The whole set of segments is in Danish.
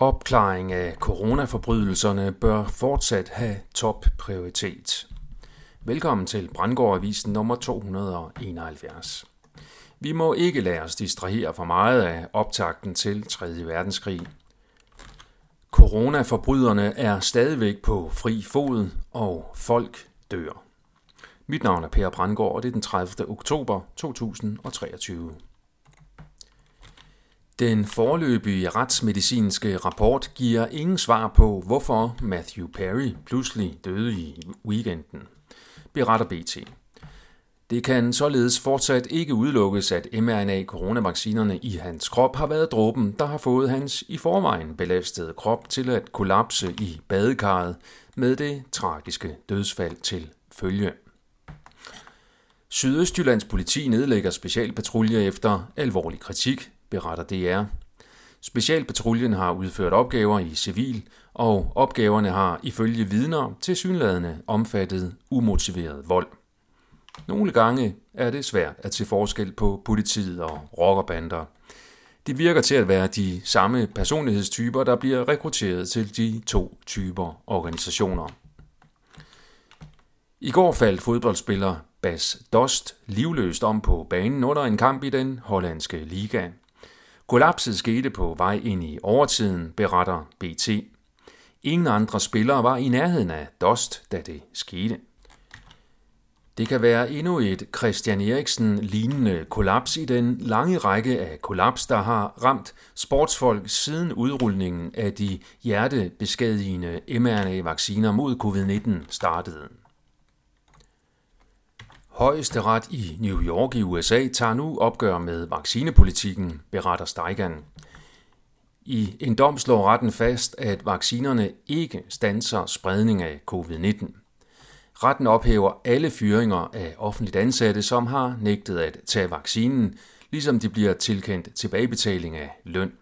Opklaring af coronaforbrydelserne bør fortsat have top prioritet. Velkommen til Brandgårdavisen nummer 271. Vi må ikke lade os distrahere for meget af optakten til 3. verdenskrig. Coronaforbryderne er stadigvæk på fri fod, og folk dør. Mit navn er Per Brandgård, og det er den 30. oktober 2023. Den forløbige retsmedicinske rapport giver ingen svar på, hvorfor Matthew Perry pludselig døde i weekenden, beretter BT. Det kan således fortsat ikke udelukkes, at mRNA-coronavaccinerne i hans krop har været dråben, der har fået hans i forvejen belastede krop til at kollapse i badekarret med det tragiske dødsfald til følge. Sydøstjyllands politi nedlægger specialpatruljer efter alvorlig kritik, beretter DR. Specialpatruljen har udført opgaver i civil, og opgaverne har ifølge vidner tilsynladende omfattet umotiveret vold. Nogle gange er det svært at se forskel på politiet og rockerbander. Det virker til at være de samme personlighedstyper, der bliver rekrutteret til de to typer organisationer. I går faldt fodboldspiller Bas Dost livløst om på banen under en kamp i den hollandske liga. Kollapset skete på vej ind i overtiden, beretter BT. Ingen andre spillere var i nærheden af Dost, da det skete. Det kan være endnu et Christian Eriksen-lignende kollaps i den lange række af kollaps, der har ramt sportsfolk siden udrulningen af de hjertebeskadigende mRNA-vacciner mod covid-19 startede. Højesteret i New York i USA tager nu opgør med vaccinepolitikken, beretter Steigan. I en dom slår retten fast, at vaccinerne ikke stanser spredning af covid-19. Retten ophæver alle fyringer af offentligt ansatte, som har nægtet at tage vaccinen, ligesom de bliver tilkendt tilbagebetaling af løn.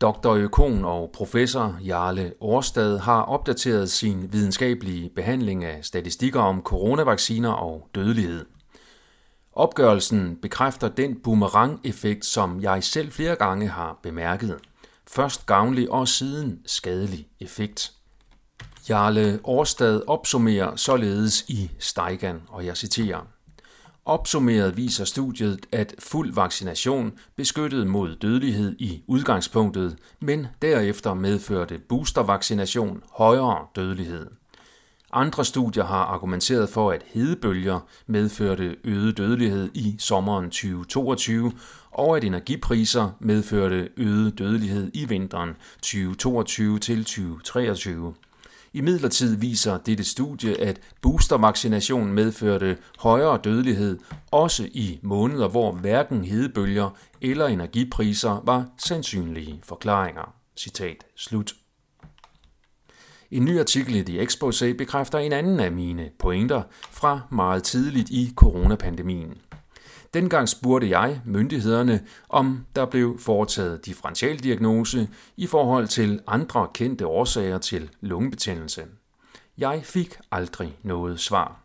Dr. Økon og professor Jarle Årstad har opdateret sin videnskabelige behandling af statistikker om coronavacciner og dødelighed. Opgørelsen bekræfter den boomerang-effekt, som jeg selv flere gange har bemærket. Først gavnlig og siden skadelig effekt. Jarle Årstad opsummerer således i Steigan, og jeg citerer. Opsummeret viser studiet, at fuld vaccination beskyttede mod dødelighed i udgangspunktet, men derefter medførte boostervaccination højere dødelighed. Andre studier har argumenteret for, at hedebølger medførte øget dødelighed i sommeren 2022, og at energipriser medførte øget dødelighed i vinteren 2022 til 2023. I midlertid viser dette studie, at boostervaccination medførte højere dødelighed, også i måneder, hvor hverken hedebølger eller energipriser var sandsynlige forklaringer. Citat slut. En ny artikel i The Exposé bekræfter en anden af mine pointer fra meget tidligt i coronapandemien. Dengang spurgte jeg myndighederne, om der blev foretaget differentialdiagnose i forhold til andre kendte årsager til lungebetændelse. Jeg fik aldrig noget svar.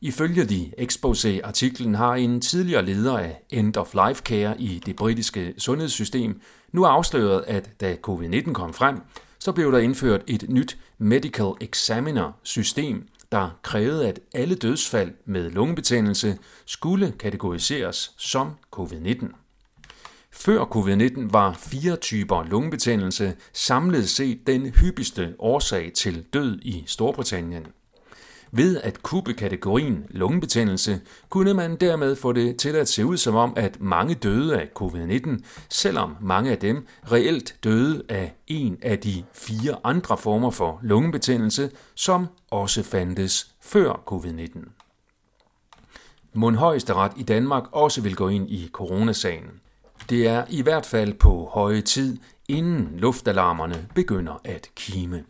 Ifølge de Exposé-artiklen har en tidligere leder af End of Life Care i det britiske sundhedssystem nu afsløret, at da covid-19 kom frem, så blev der indført et nyt Medical Examiner-system, der krævede, at alle dødsfald med lungebetændelse skulle kategoriseres som covid-19. Før covid-19 var fire typer lungebetændelse samlet set den hyppigste årsag til død i Storbritannien. Ved at kubbe kategorien lungebetændelse, kunne man dermed få det til at se ud som om, at mange døde af covid-19, selvom mange af dem reelt døde af en af de fire andre former for lungebetændelse, som også fandtes før covid-19. Mund Højesteret i Danmark også vil gå ind i coronasagen. Det er i hvert fald på høje tid, inden luftalarmerne begynder at kime.